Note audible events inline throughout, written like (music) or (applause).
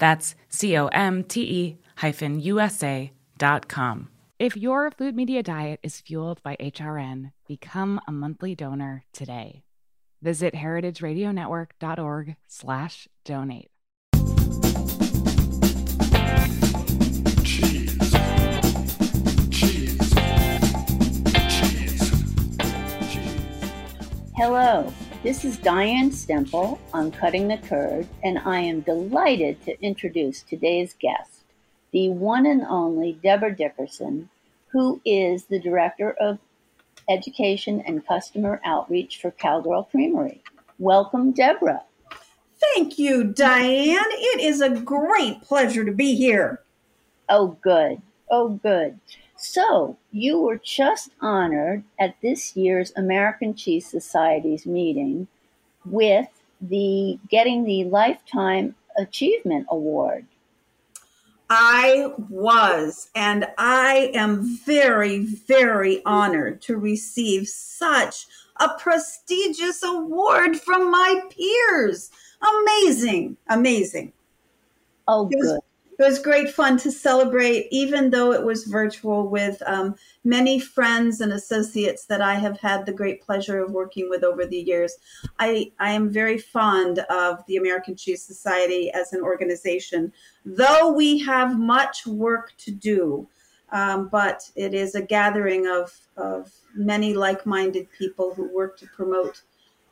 That's C O M T E hyphen USA dot com. If your food media diet is fueled by HRN, become a monthly donor today. Visit heritageradionetwork.org slash donate. Cheese. Cheese. Cheese. Cheese. Hello, this is Diane Stemple on Cutting the Curd, and I am delighted to introduce today's guest, the one and only Debra Dickerson, who is the Director of Education and Customer Outreach for Cowgirl Creamery. Welcome, Debra. Thank you, Diane. It is a great pleasure to be here. Oh, good. Oh, good. So, you were just honored at this year's American Cheese Society's meeting with the getting the Lifetime Achievement Award. I was, and I am very, very honored to receive such a prestigious award from my peers. Amazing, amazing. Oh, good. It was great fun to celebrate, even though it was virtual, with um, many friends and associates that I have had the great pleasure of working with over the years. I, I am very fond of the American Cheese Society as an organization, though we have much work to do. Um, but it is a gathering of, of many like minded people who work to promote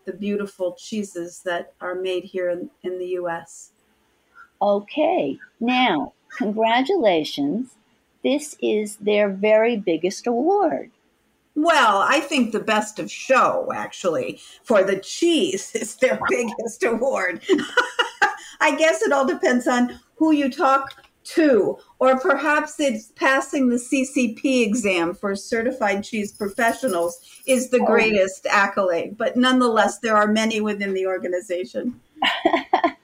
the beautiful cheeses that are made here in, in the US. Okay. Now, congratulations. This is their very biggest award. Well, I think the best of show, actually, for the cheese (laughs) is their biggest award. (laughs) I guess it all depends on who you talk to, or perhaps it's passing the CCP exam for certified cheese professionals is the Oh. greatest accolade. But nonetheless, there are many within the organization. (laughs)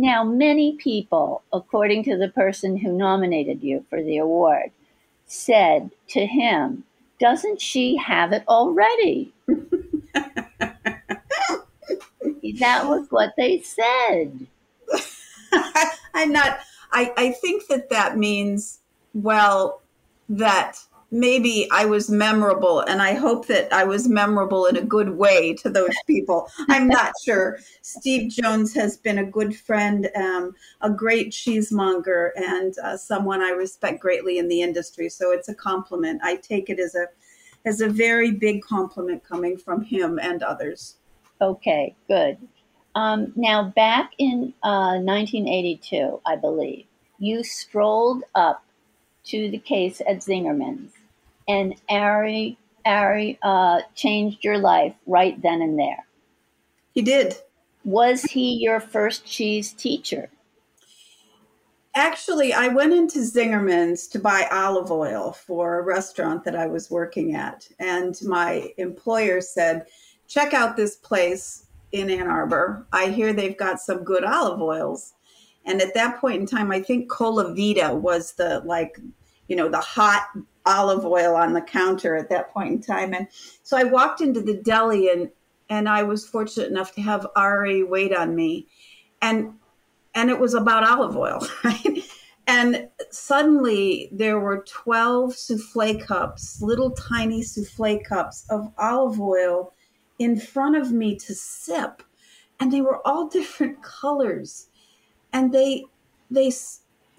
Now, many people, according to the person who nominated you for the award, said to him, Doesn't she have it already? (laughs) that was what they said. (laughs) I'm not. I, I think that that means, well, that maybe I was memorable, and I hope that I was memorable in a good way to those people. I'm not (laughs) sure. Steve Jones has been a good friend, um, a great cheesemonger, and uh, someone I respect greatly in the industry. So it's a compliment. I take it as a as a very big compliment coming from him and others. Okay, good. Um, now, back in uh, 1982, I believe, you strolled up to the case at Zingerman's, and Ari, Ari uh, changed your life right then and there. He did. Was he your first cheese teacher? Actually, I went into Zingerman's to buy olive oil for a restaurant that I was working at. And my employer said, check out this place in Ann Arbor. I hear they've got some good olive oils. And at that point in time, I think Colavita was the like, you know, the hot olive oil on the counter at that point in time. And so I walked into the deli and and I was fortunate enough to have Ari wait on me. And and it was about olive oil, (laughs) right? And suddenly there were 12 souffle cups, little tiny souffle cups of olive oil in front of me to sip. And they were all (laughs) different colors. And they they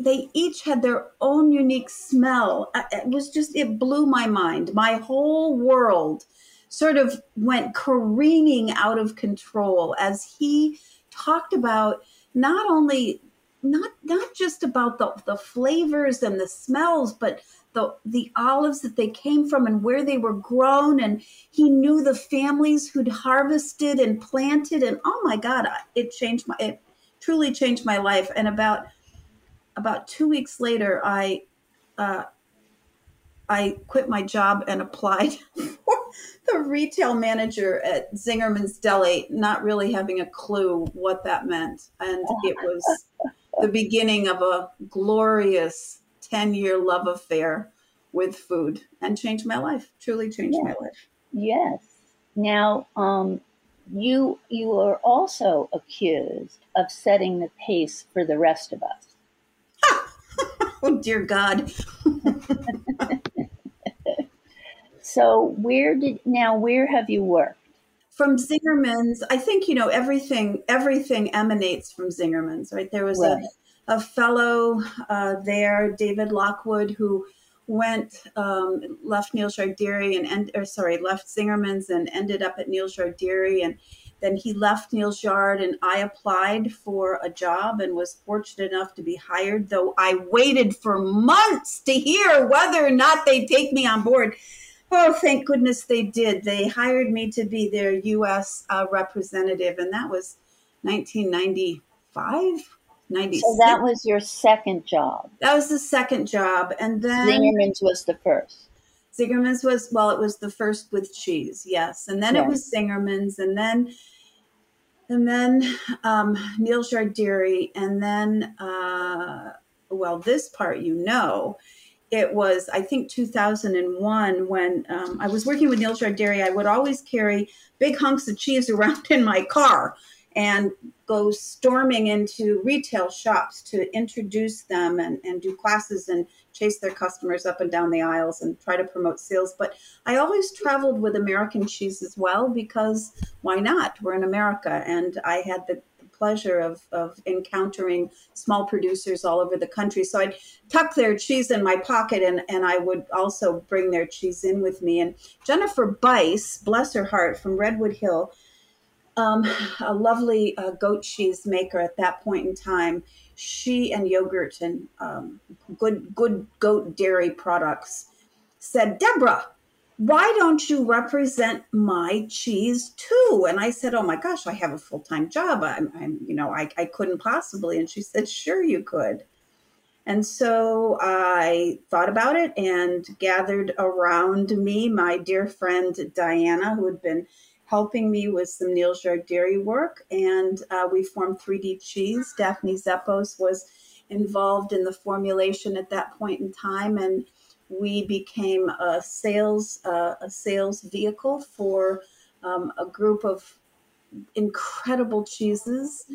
they each had their own unique smell. It was just it blew my mind. My whole world sort of went careening out of control as he talked about not only not not just about the, the flavors and the smells but the the olives that they came from and where they were grown and he knew the families who'd harvested and planted and oh my god it changed my it truly changed my life and about about two weeks later i uh, i quit my job and applied (laughs) for the retail manager at zingerman's deli not really having a clue what that meant and it was the beginning of a glorious 10 year love affair with food and changed my life truly changed Yeah. my life Yes. Now, um, you you are also accused of setting the pace for the rest of us. (laughs) oh dear god (laughs) So, where did now? Where have you worked? from zingerman's i think you know everything everything emanates from zingerman's right there was Right. a, a fellow uh, there david lockwood who went um, left neil Dairy and end, or sorry left zingerman's and ended up at neil Dairy and then he left Neal's Yard and I applied for a job and was fortunate enough to be hired, though I waited for months to hear whether or not they'd take me on board. Oh, thank goodness they did. They hired me to be their U.S. Uh, representative, and that was 1995, 96. So that was your second job. That was the second job, and then Zingerman's was the first. Zingerman's was well, it was the first with cheese, yes, and then it was Zingerman's, and then and then um, Neil Dairy, and then uh, well, this part you know, it was I think 2001 when um, I was working with Neil Dairy. I would always carry big hunks of cheese (laughs) around in my car and go storming into retail shops to introduce them and, and do classes and chase their customers up and down the aisles and try to promote sales. But I always traveled with American cheese as well because why not? We're in America. And I had the pleasure of, of encountering small producers all over the country. So I'd tuck their cheese in my pocket and, and I would also bring their cheese in with me. And Jennifer Bice, bless her heart, from Redwood Hill, um, a lovely uh, goat cheese maker at that point in time. She and yogurt and um, good good goat dairy products said, Debra, why don't you represent my cheese too? And I said, Oh my gosh, I have a full time job. I'm, I'm, you know, I, I couldn't possibly. And she said, Sure, you could. And so I thought about it and gathered around me my dear friend Diana, who had been helping me with some Neal's Yard dairy work. And uh, we formed 3D Cheese. Daphne Zepos was involved in the formulation at that point in time. And we became a sales uh, a sales vehicle for um, a group of incredible cheeses.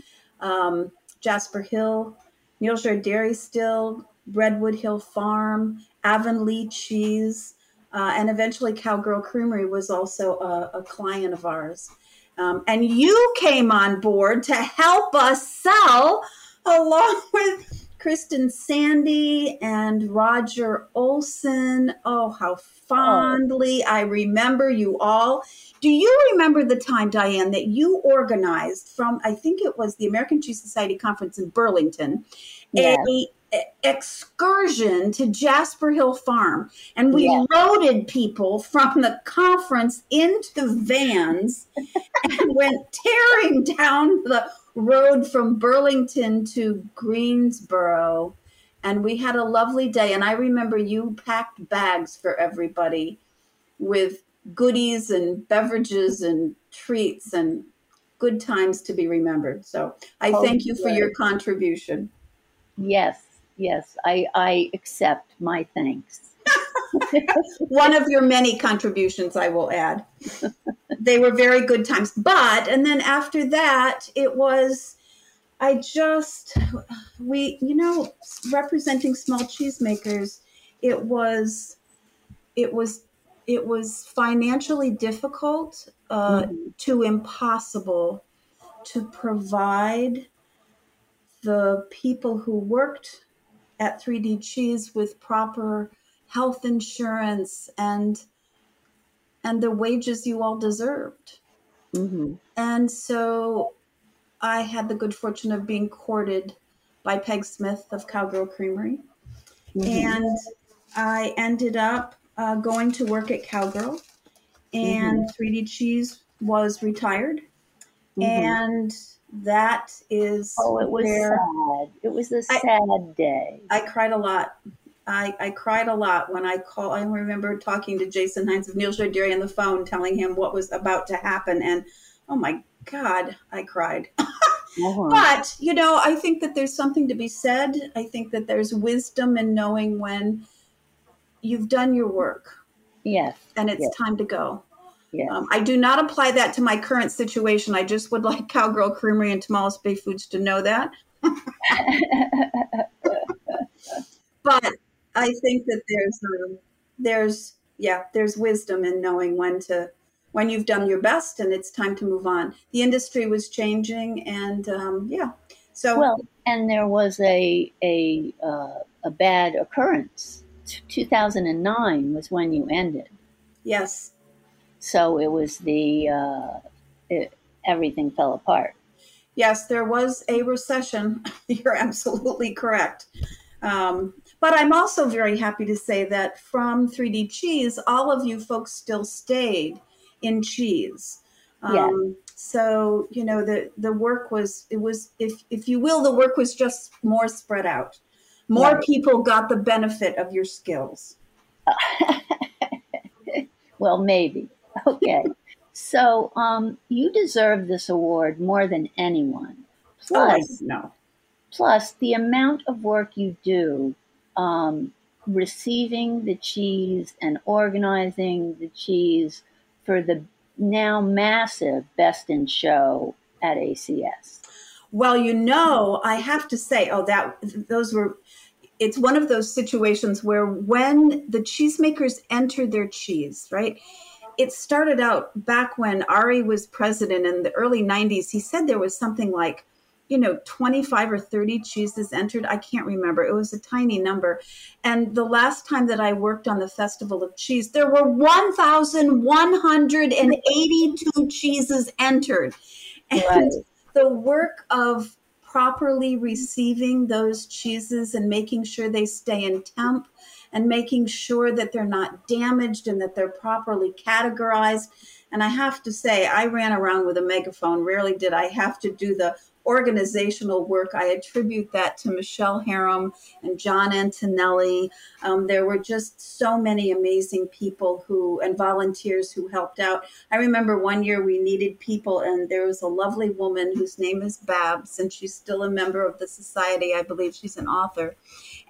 Um, Jasper Hill, Neal's Yard Dairy Still, Redwood Hill Farm, Avonlea Cheese, uh, and eventually Cowgirl Creamery was also a, a client of ours. Um, and you came on board to help us sell along (laughs) with Kristen Sandy and Roger Olson. Oh, how fondly I remember you all. Do you remember the time, Diane, that you organized from, I think it was the American Cheese Society Conference in Burlington, Yes. a, a- excursion to Jasper Hill Farm, and we Yes. loaded people from the conference into the vans (laughs) and went tearing down the road from Burlington to Greensboro. And we had a lovely day. And I remember you packed bags for everybody with goodies and beverages and treats and good times to be remembered. So I Oh, thank you for your contribution. Yes, yes, I, I accept my thanks. (laughs) One of your many contributions, I will add. they were very good times. But, and then after that, it was, I just, we, you know, representing small cheesemakers, it was, it was, it was financially difficult uh, Mhm. to impossible to provide the people who worked at 3D Cheese with proper health insurance and and the wages you all deserved. hmm And so I had the good fortune of being courted by Peg Smith of Cowgirl Creamery. Mm-hmm. And I ended up uh, going to work at Cowgirl, and 3D Cheese was retired. Mhm. And that is Oh, it was where sad. It was a sad day. I cried a lot. I, I cried a lot when I call. I remember talking to Jason Hinds of Neil Dairy on the phone, telling him what was about to happen, and oh my God, I cried. (laughs) Uh-huh. But you know, I think that there's something to be said. I think that there's wisdom in knowing when you've done your work yes, and it's Yes. time to go. Yes. Um, I do not apply that to my current situation. I just would (laughs) like Cowgirl Creamery and Tomales Bay Foods to know that. (laughs) but I think that there's um, there's yeah there's wisdom in knowing when to when you've done your best and it's time to move on. The industry was changing, and um, yeah, so well, and there was a a uh, a bad occurrence. T- 2009 was when you ended. yes, So it was the uh, it, everything fell apart. yes, there was a recession. (laughs) You're absolutely correct. Um, but I'm also very happy to say that from 3D Cheese, all of you folks still stayed in cheese. Um, So you know the the work was it was if if you will the work was just more spread out. More Right. people got the benefit of your skills. (laughs) Well, maybe. Okay. so um, you deserve this award more than anyone. Plus, no. plus the amount of work you do um, receiving the cheese and organizing the cheese for the now massive best in show at ACS. Well, you know, I have to say, oh, that those were. It's one of those situations where when the cheesemakers entered their cheese, right? It started out back when Ari was president in the early 90s. He said there was something like, you know, 25 or 30 cheeses entered. I can't remember. It was a tiny number. And the last time that I worked on the Festival of Cheese, there were 1,182 cheeses entered. And Right. the work of properly receiving those cheeses and making sure they stay in temp and making sure that they're not damaged and that they're properly categorized. And I have to say, I ran around with a megaphone. Rarely did I have to do the organizational work. I attribute that to Michelle Harum and John Antonelli. Um, there were just so many amazing people who and volunteers who helped out. I remember one year we needed people, and there was a lovely woman whose name is Babs, and she's still a member of the society. I believe she's an author,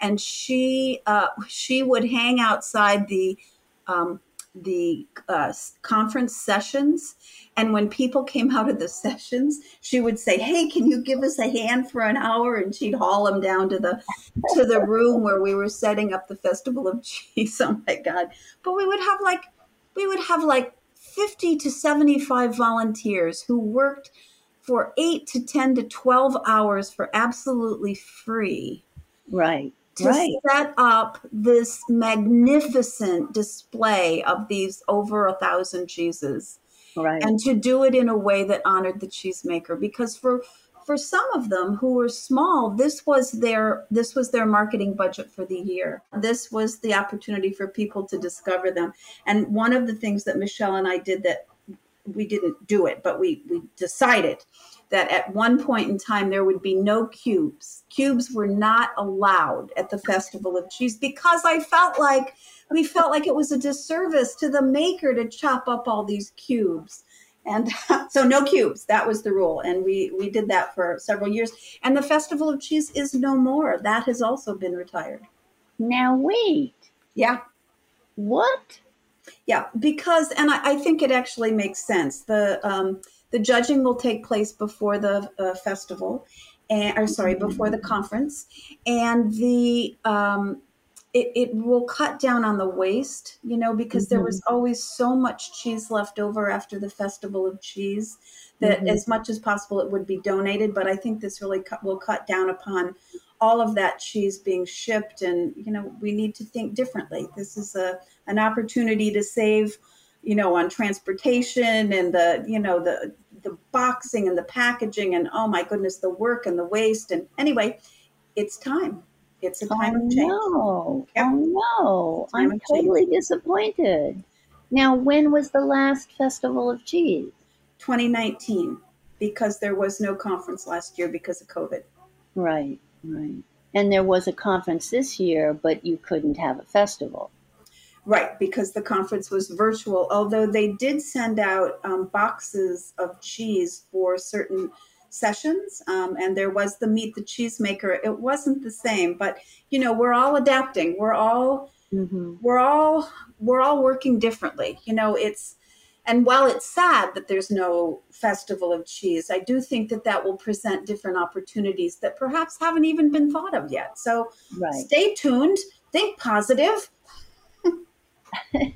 and she uh, she would hang outside the um, the uh, conference sessions. And when people came out of the (laughs) sessions, she would say, "Hey, can you give us a hand for an hour?" And she'd haul them down to the to the room where we were setting up the festival of (laughs) cheese. Oh my god! But we would have like we would have like 50 to 75 volunteers who worked for 8 to 10 to 12 hours for absolutely free Right. To Right. set up this magnificent display of these over a thousand cheeses Right. and to do it in a way that honored the cheesemaker because for for some of them who were small this was their this was their marketing budget for the year this was the opportunity for people to discover them and one of the things that michelle and i did that we didn't do it but we we decided that at one point in time there would be no cubes cubes were not allowed at the festival of cheese because i felt like we felt like it was a disservice to the maker to chop up all these cubes And (laughs) so no cubes. That was the rule. And we, we did that for several years. And the Festival of Cheese is no more. That has also been retired. Now, wait, Yeah. what? Yeah. Because, and I, I think it actually makes sense. The, um, the judging will take place before the uh, festival, and, or sorry, before the conference. And the, um, it, it will cut down on the waste, you know, because there was always so much cheese left over after the Festival of Cheese that Mhm. as much as possible it would be donated. But I think this really cut, will cut down upon all of that cheese being shipped. And, you know, we need to think differently. This is a, an opportunity to save, you know, on transportation and the, you know, the, the boxing and the packaging and oh my goodness, the work and the waste. And anyway, it's time. It's a time oh, of change. no. Yep. Oh, no. I'm of change. totally disappointed. Now, when was the last Festival of Cheese? 2019 because there was no conference last year because of COVID. Right, right. And there was a conference this year, but you couldn't have a festival. Right, because the conference was virtual, although they did send out um, boxes of cheese for certain sessions. Um, and there was the Meet the Cheesemaker. It wasn't the same, but you know, we're all adapting. We're all Mm-hmm. we're all we're all working differently. You know, it's and while it's sad that there's no festival of cheese, I do think that that will present different opportunities that perhaps haven't even been thought of yet. So Right. stay tuned, think positive. (laughs)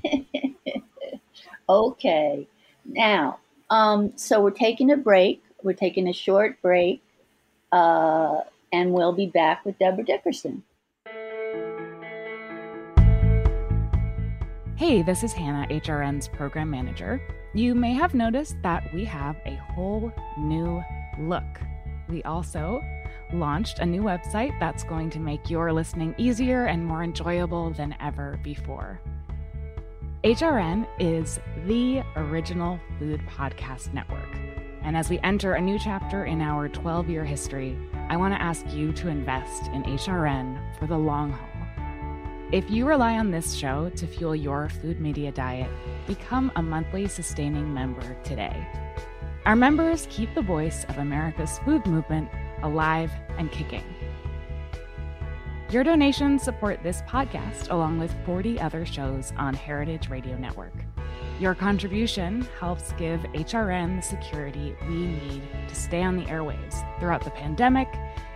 Okay. Now, um, so we're taking a break. We're taking a short break, uh, and we'll be back with Debra Dickerson. Hey, this is Hannah, HRN's program manager. You may have noticed that we have a whole new look. We also launched a new website that's going to make your listening easier and more enjoyable than ever before. HRN is the original food podcast network. And as we enter a new chapter in our 12 year history, I want to ask you to invest in HRN for the long haul. If you rely on this show to fuel your food media diet, become a monthly sustaining member today. Our members keep the voice of America's food movement alive and kicking. Your donations support this podcast along with 40 other shows on Heritage Radio Network. Your contribution helps give HRN the security we need to stay on the airwaves throughout the pandemic,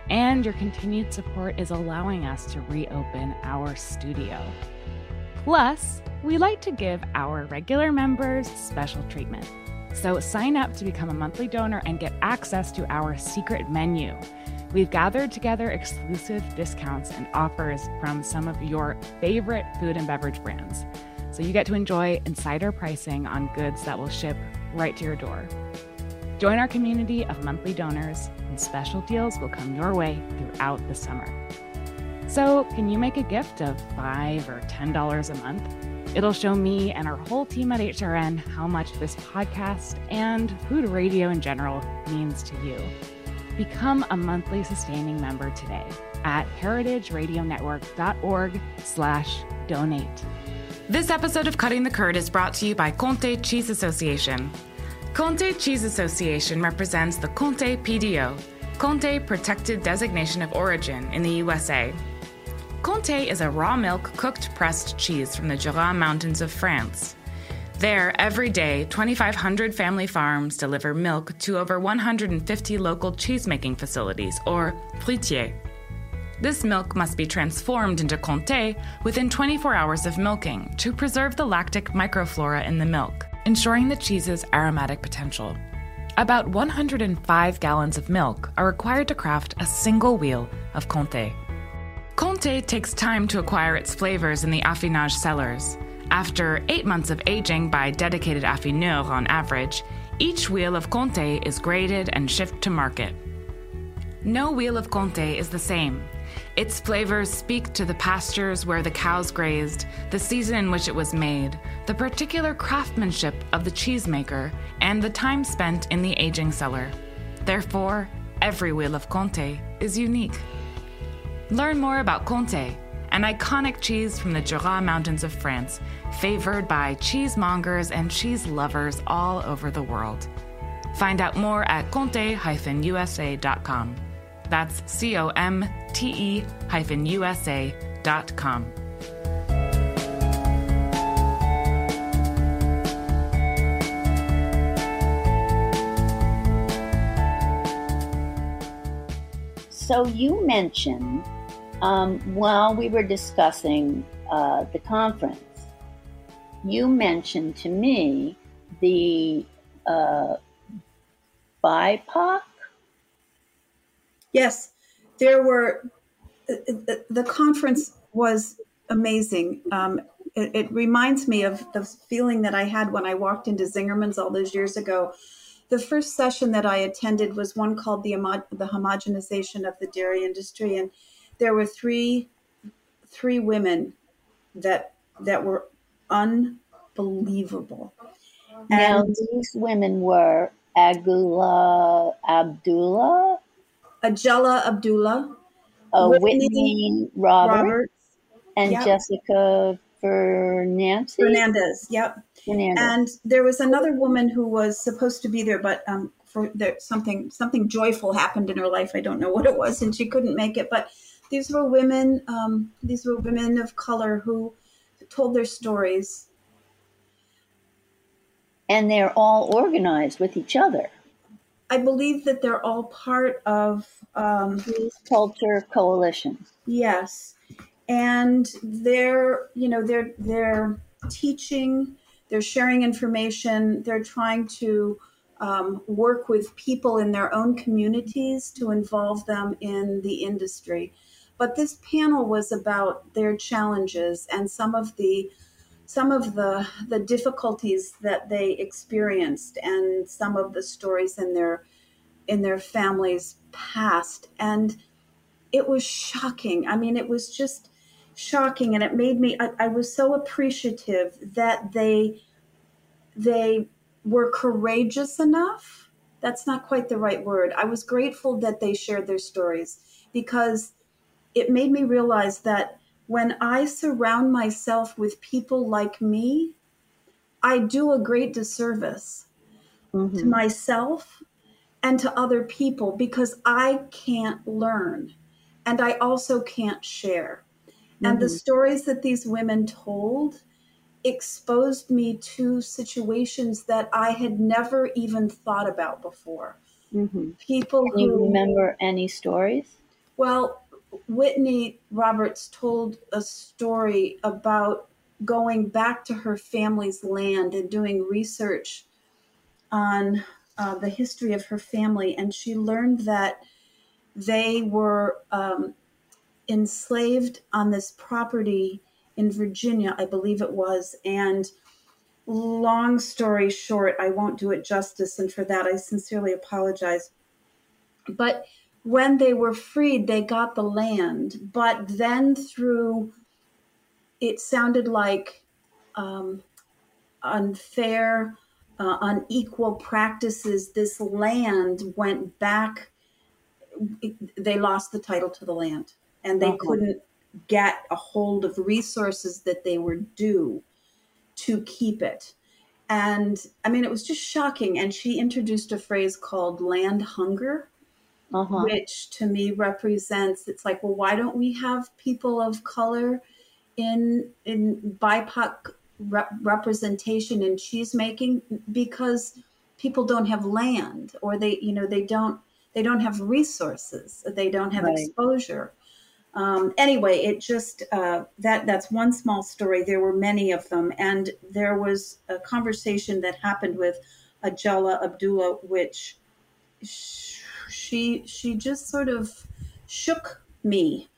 and your continued support is allowing us to reopen our studio. Plus, we like to give our regular members special treatment. So sign up to become a monthly donor and get access to our secret menu. We've gathered together exclusive discounts and offers from some of your favorite food and beverage brands. So you get to enjoy insider pricing on goods that will ship right to your door. Join our community of monthly donors, and special deals will come your way throughout the summer. So, can you make a gift of 5 or $10 a month? It'll show me and our whole team at HRN how much this podcast and food radio in general means to you. Become a monthly sustaining member today at heritageradionetwork.org slash donate. This episode of Cutting the Curd is brought to you by Comté Cheese Association. Comté Cheese Association represents the Comté PDO, Comté Protected Designation of Origin in the USA. Comté is a raw milk cooked pressed cheese from the Jura Mountains of France. There, every day, 2,500 family farms deliver milk to over 150 local cheesemaking facilities, or fruitiers. This milk must be transformed into Comté within 24 hours of milking to preserve the lactic microflora in the milk, ensuring the cheese's aromatic potential. About 105 gallons of milk are required to craft a single wheel of Comté. Comté takes time to acquire its flavors in the affinage cellars. After eight months of aging by dedicated affineurs on average, each wheel of Comté is graded and shipped to market. No wheel of Comté is the same. Its flavors speak to the pastures where the cows grazed, the season in which it was made, the particular craftsmanship of the cheesemaker, and the time spent in the aging cellar. Therefore, every wheel of Comté is unique. Learn more about Comté an iconic cheese from the Jura Mountains of France, favored by cheesemongers and cheese lovers all over the world. Find out more at comte-usa.com. That's C O M T E USA.com. So you mentioned um, while we were discussing uh, the conference, you mentioned to me the uh, BIPOC. Yes, there were. The, the conference was amazing. Um, it, it, reminds me of the feeling that I had when I walked into Zingerman's all those years ago. The first session that I attended was one called the, the homogenization of the dairy industry, and there were three three women that that were unbelievable. Now these women were Agula Abdullah, Agela Abdullah, uh, Whitney, Whitney Roberts, Roberts, and yep. Jessica Fernandez. Fernandez, yep. Fernandez. And there was another woman who was supposed to be there, but um, for there, something something joyful happened in her life. I don't know (laughs) what it was, and she couldn't make it. But these were women. Um, these were women of color who told their stories, and they're all organized with each other. I believe that they're all part of um, Culture Coalition. Yes, and they're you know they're they're teaching, they're sharing information, they're trying to um, work with people in their own communities to involve them in the industry. But this panel was about their challenges and some of the some of the the difficulties that they experienced and some of the stories in their in their families past. And it was shocking. I mean it was just shocking. And it made me I, I, was so appreciative that they they were courageous enough. That's not quite the right word. I was grateful that they shared their stories because it made me realize that when I surround myself with people like me, I do a great disservice mm-hmm. to myself and to other people because I can't learn and I also can't share. Mm-hmm. And the mm-hmm. stories that these women told exposed me to situations that I had never even thought about before. Mm-hmm. People Can you remember any stories? Well, Whitney Roberts told a story about going back to her family's land and doing research on uh, the history of her family. And she learned that they were um, enslaved on this property in Virginia, I believe it was. And long story short, I won't do it justice. And for that, I sincerely apologize. But when they were freed, they got the land, but then through it sounded like um, unfair, uh, unequal practices, this land went back. They lost the title to the land and they uh-huh. couldn't get a hold of resources that they were due to keep it. And I mean, it was just shocking. And she introduced a phrase called land hunger uh-huh. which to me represents it's like well why don't we have people of color in in bipoc rep- representation in cheese making because people don't have land or they you know they don't they don't have resources they don't have right. exposure um, anyway it just uh, that that's one small story there were many of them and there was a conversation that happened with Agela Abdullah which she she she just sort of shook me.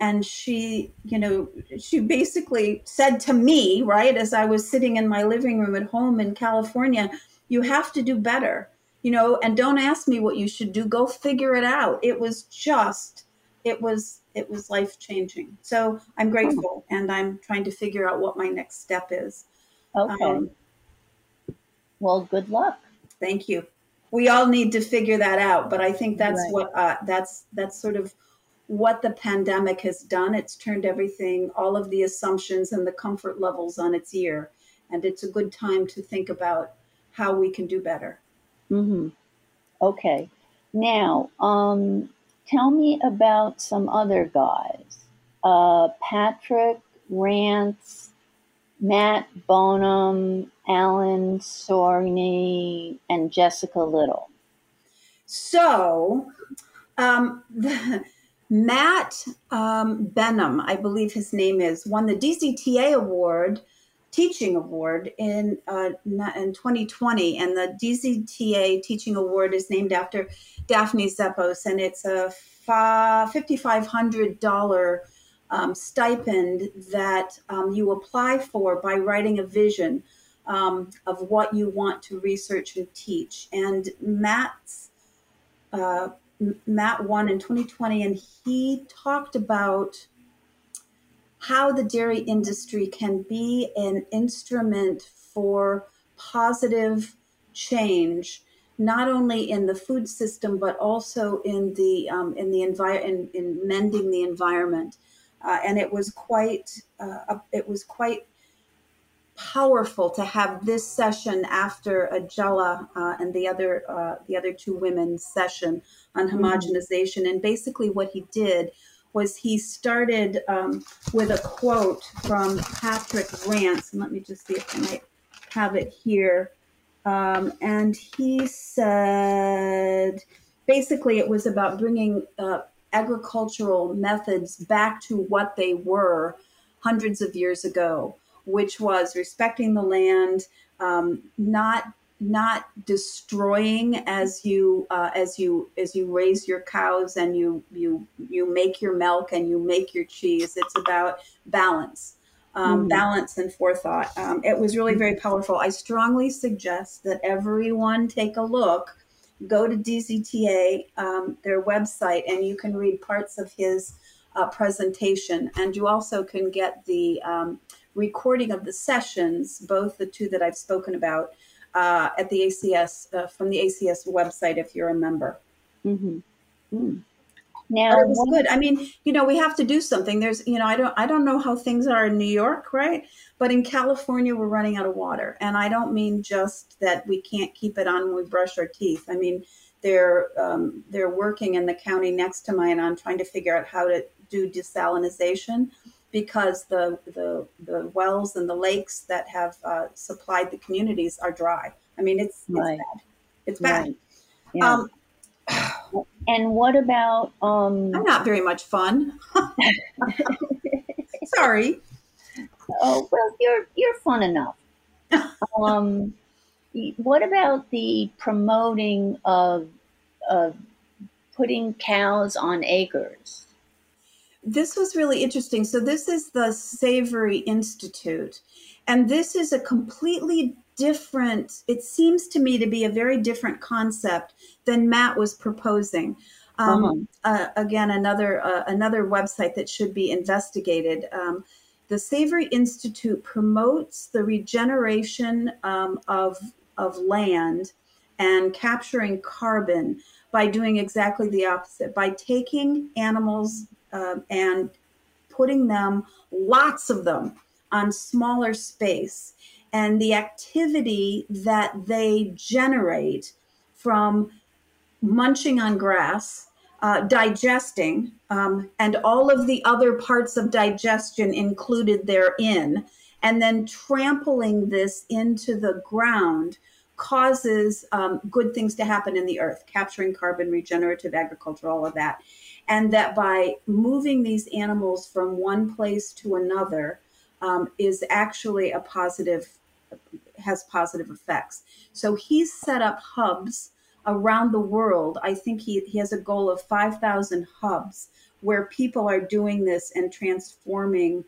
And she you know she basically said to me right as i was sitting in my living room at home in california you have to do better you know and don't ask me what you should do. Go figure it out. It was just it was it was life changing so i'm grateful and i'm trying to figure out what my next step is. Okay. Um, well good luck. Thank you we all need to figure that out but i think that's right. what uh, that's that's sort of what the pandemic has done. It's turned everything, all of the assumptions and the comfort levels on its ear. And it's a good time to think about how we can do better. Mm-hmm. Okay. Now, um, tell me about some other guys. Uh, Patrick Rance, Matt Bonham, Alan Sorney, and Jessica Little. So, um, the, (laughs) Matt um, Benham, I believe his name is, won the DZTA award, teaching award in uh, in 2020, and the DZTA teaching award is named after Daphne Zepos, and it's a $5,500 um, stipend that um, you apply for by writing a vision um, of what you want to research and teach. And Matt's uh, Matt won in 2020, and he talked about how the dairy industry can be an instrument for positive change, not only in the food system but also in the um, in the envi- in, in mending the environment. Uh, and it was quite uh, it was quite powerful to have this session after Agela uh, and the other uh, the other two women's session on homogenization. And basically, what he did was he started um, with a quote from Patrick Rance, and let me just see if I might have it here. Um, and he said, basically, it was about bringing uh, agricultural methods back to what they were hundreds of years ago, which was respecting the land, um, not not destroying as you uh, as you as you raise your cows and you you you make your milk and you make your cheese. It's about balance. Um, Mhm. balance and forethought. Um, it was really very powerful. I strongly suggest that everyone take a look go to DZTA, um, their website, and you can read parts of his uh, presentation. And you also can get the um, recording of the sessions, both the two that I've spoken about, uh, at the ACS uh, from the ACS website if you're a member. Mm-hmm. Mm. Now, it was good. I mean, you know, we have to do something. There's, you know, I don't, I don't know how things are in New York, right? But in California, we're running out of water, and I don't mean just that we can't keep it on when we brush our teeth. I mean, they're, um, they're working in the county next to mine on trying to figure out how to do desalinization because the the the wells and the lakes that have uh, supplied the communities are dry. I mean, it's it's bad. It's bad. Right. Yeah. Um, (sighs) (sighs) and what about um? I'm not very much fun. (laughs) Sorry. Oh well, you're you're fun enough. (laughs) um, what about the promoting of of putting cows on acres? This was really interesting. So, this is the Savory Institute, and this is a completely different, it seems to me to be a very different concept than Matt was proposing. Um, uh, again, another uh, another website that should be investigated. Um, the Savory Institute promotes the regeneration um, of of land and capturing carbon by doing exactly the opposite by taking animals um, and putting them, lots of them, on smaller space. And the activity that they generate from munching on grass, uh, digesting, um, and all of the other parts of digestion included therein, and then trampling this into the ground causes um, good things to happen in the earth, capturing carbon, regenerative agriculture, all of that. And that by moving these animals from one place to another um, is actually a positive, has positive effects. So he's set up hubs around the world. I think he, he has a goal of 5,000 hubs where people are doing this and transforming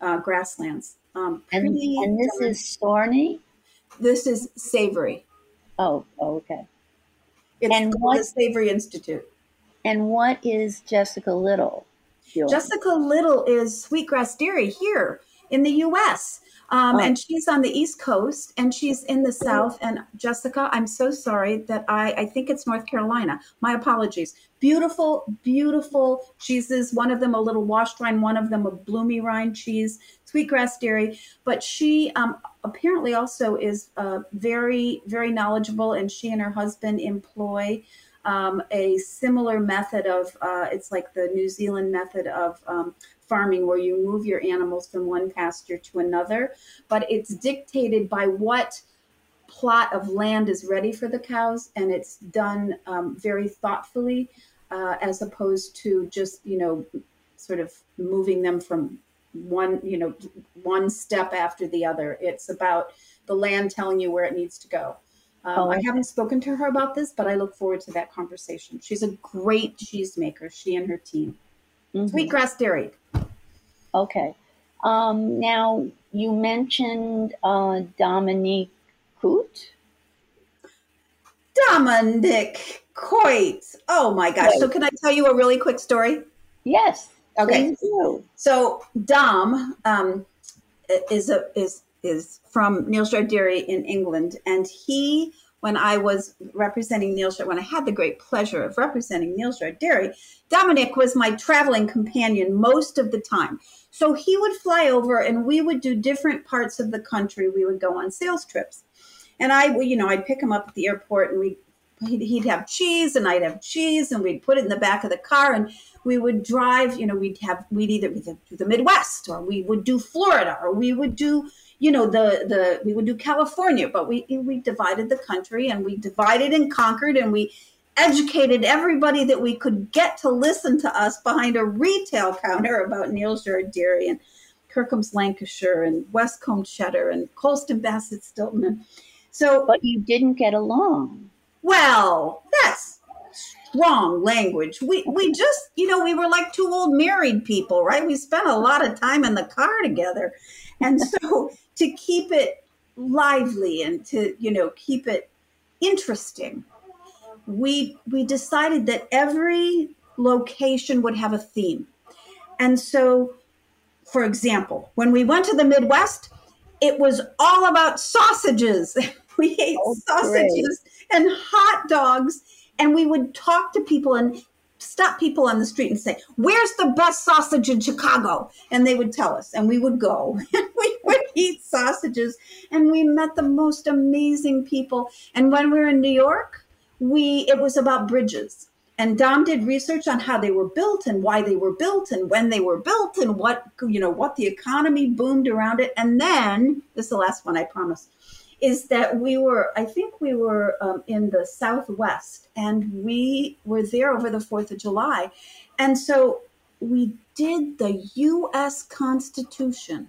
uh, grasslands. Um, And and this is Storny. this is Savory. Oh, oh, okay. It's And what- the Savory Institute. And what is Jessica Little? doing? Jessica Little is Sweetgrass Dairy here in the U.S. Um, Oh. And she's on the East Coast and she's in the South. And Jessica, I'm so sorry that I, I think it's North Carolina. My apologies. Beautiful, beautiful cheeses. One of them a little washed rind, one of them a bloomy rind cheese, sweetgrass dairy. But she um, apparently also is uh, very, very knowledgeable, and she and her husband employ um, a similar method of uh, it's like the New Zealand method of um, farming where you move your animals from one pasture to another, but it's dictated by what plot of land is ready for the cows, and it's done um, very thoughtfully, uh, as opposed to just you know sort of moving them from one you know one step after the other. It's about the land telling you where it needs to go. Um, Oh, I haven't spoken to her about this, but I look forward to that conversation. She's a great cheesemaker, she and her team. Mhm. Sweetgrass Dairy. Okay. Um, now you mentioned uh, Dominique Coot. Dominic Coyte. Oh my gosh. So, can I tell you a really quick story? Yes. Okay. So, Dom um, is a is is from Neal's Yard Dairy in England, and he, when I was representing Neal's Yard, when I had the great pleasure of representing Neal's Yard Dairy, Dominic was my traveling companion most of the time. So he would fly over, and we would do different parts of the country. We would go on sales trips, and I, you know, I'd pick him up at the airport, and we. He'd, he'd have cheese and I'd have cheese and we'd put it in the back of the car and we would drive, you know, we'd have, we'd either do the Midwest or we would do Florida or we would do, you know, the, the, we would do California, but we, we divided the country and we divided and conquered and we educated everybody that we could get to listen to us behind a retail counter about Neal's Dairy and Kirkham's Lancashire and Westcombe Cheddar and Colston Bassett Stilton. And so, But you didn't get along. well, that's strong language. We we just, you know, we were like two old married people, right? We spent a lot of time in the car together. And so to keep it lively and to, you know, keep it interesting, we we decided that every location would have a theme. And so for example, when we went to the Midwest, it was all about sausages. (laughs) We ate Oh, sausages and hot dogs, and we would talk to people and stop people on the street and say, Where's the best sausage in Chicago? And they would tell us, and we would go. And (laughs) we would eat sausages, and we met the most amazing people. And when we were in New York, we it was about bridges. And Dom did research on how they were built and why they were built and when they were built and what you know what the economy boomed around it. And then this is the last one, I promise is that we were, I think we were um, in the Southwest and we were there over the 4th of July. And so we did the US Constitution.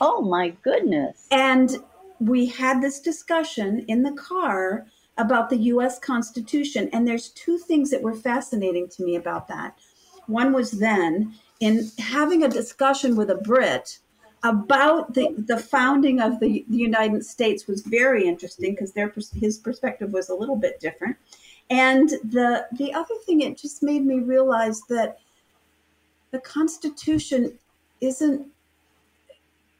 Oh my goodness. And we had this discussion in the car about the US Constitution. And there's two things that were fascinating to me about that. One was then in having a discussion with a Brit about the, the founding of the, the United States was very interesting because their his perspective was a little bit different. And the the other thing it just made me realize that the Constitution isn't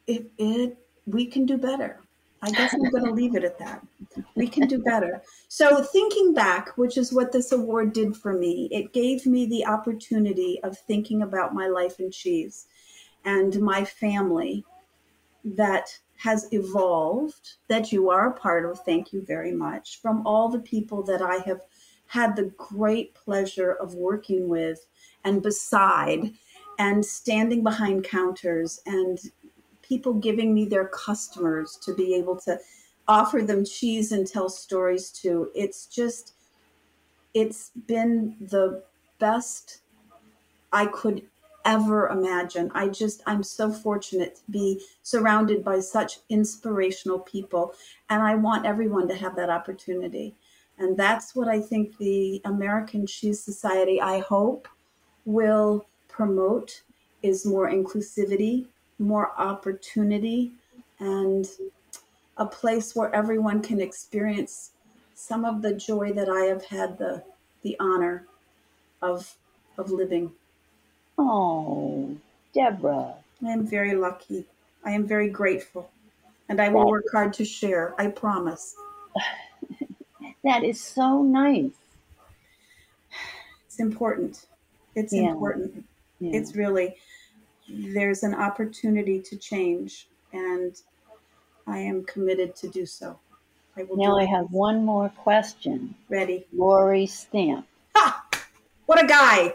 it, it we can do better. I guess I'm going to leave it at that. We can do better. So, thinking back, which is what this award did for me, it gave me the opportunity of thinking about my life in cheese and my family that has evolved, that you are a part of. Thank you very much. From all the people that I have had the great pleasure of working with and beside and standing behind counters and people giving me their customers to be able to offer them cheese and tell stories to. It's just, it's been the best I could ever imagine. I just, I'm so fortunate to be surrounded by such inspirational people. And I want everyone to have that opportunity. And that's what I think the American Cheese Society, I hope, will promote is more inclusivity, more opportunity, and a place where everyone can experience some of the joy that I have had the the honor of of living. Oh, Deborah. I am very lucky. I am very grateful. And I will Right. work hard to share. I promise. (laughs) That is so nice. It's important. It's Yeah. important. Yeah. It's really, there's an opportunity to change, and I am committed to do so. I will now I have one more question. Ready. Rory Stamp. Ha! What a guy.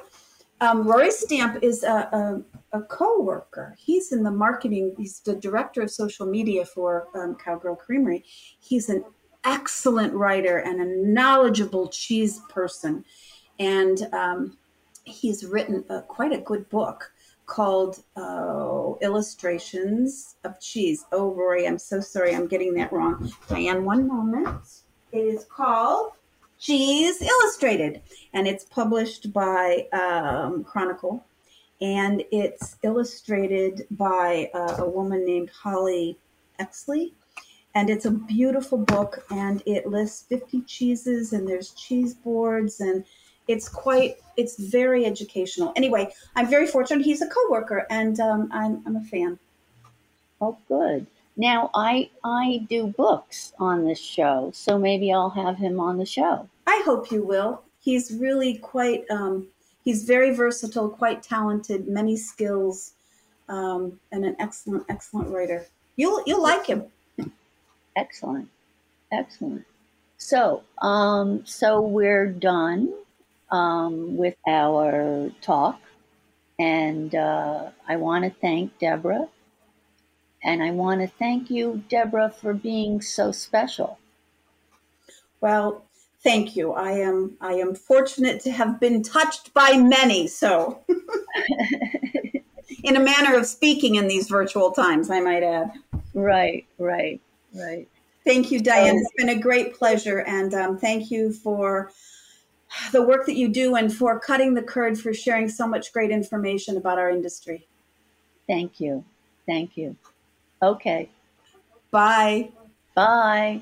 Um, Rory Stamp is a, a, a co-worker. He's in the marketing. He's the director of social media for um, Cowgirl Creamery. He's an excellent writer and a knowledgeable cheese person. And um, he's written a, quite a good book called uh, Illustrations of Cheese. Oh, Rory, I'm so sorry. I'm getting that wrong. Diane, one moment. It is called Cheese Illustrated, and it's published by um, Chronicle, and it's illustrated by uh, a woman named Holly Exley. And it's a beautiful book, and it lists 50 cheeses, and there's cheese boards, and it's quite, it's very educational. Anyway, I'm very fortunate. He's a coworker, and um, I'm, I'm a fan. Oh, good. Now I I do books on this show, so maybe I'll have him on the show. I hope you will. He's really quite, um, he's very versatile, quite talented, many skills, um, and an excellent, excellent writer. You'll, you'll like him. Excellent, excellent. So, um, so we're done um, with our talk, and uh, I want to thank Deborah, and I want to thank you, Deborah, for being so special. Well, thank you. I am, I am fortunate to have been touched by many. So, (laughs) in a manner of speaking in these virtual times, I might add. Right, right, right. Thank you, Diane. It's been a great pleasure, and um, thank you for the work that you do and for cutting the curd for sharing so much great information about our industry. Thank you, thank you. Okay, Bye. bye.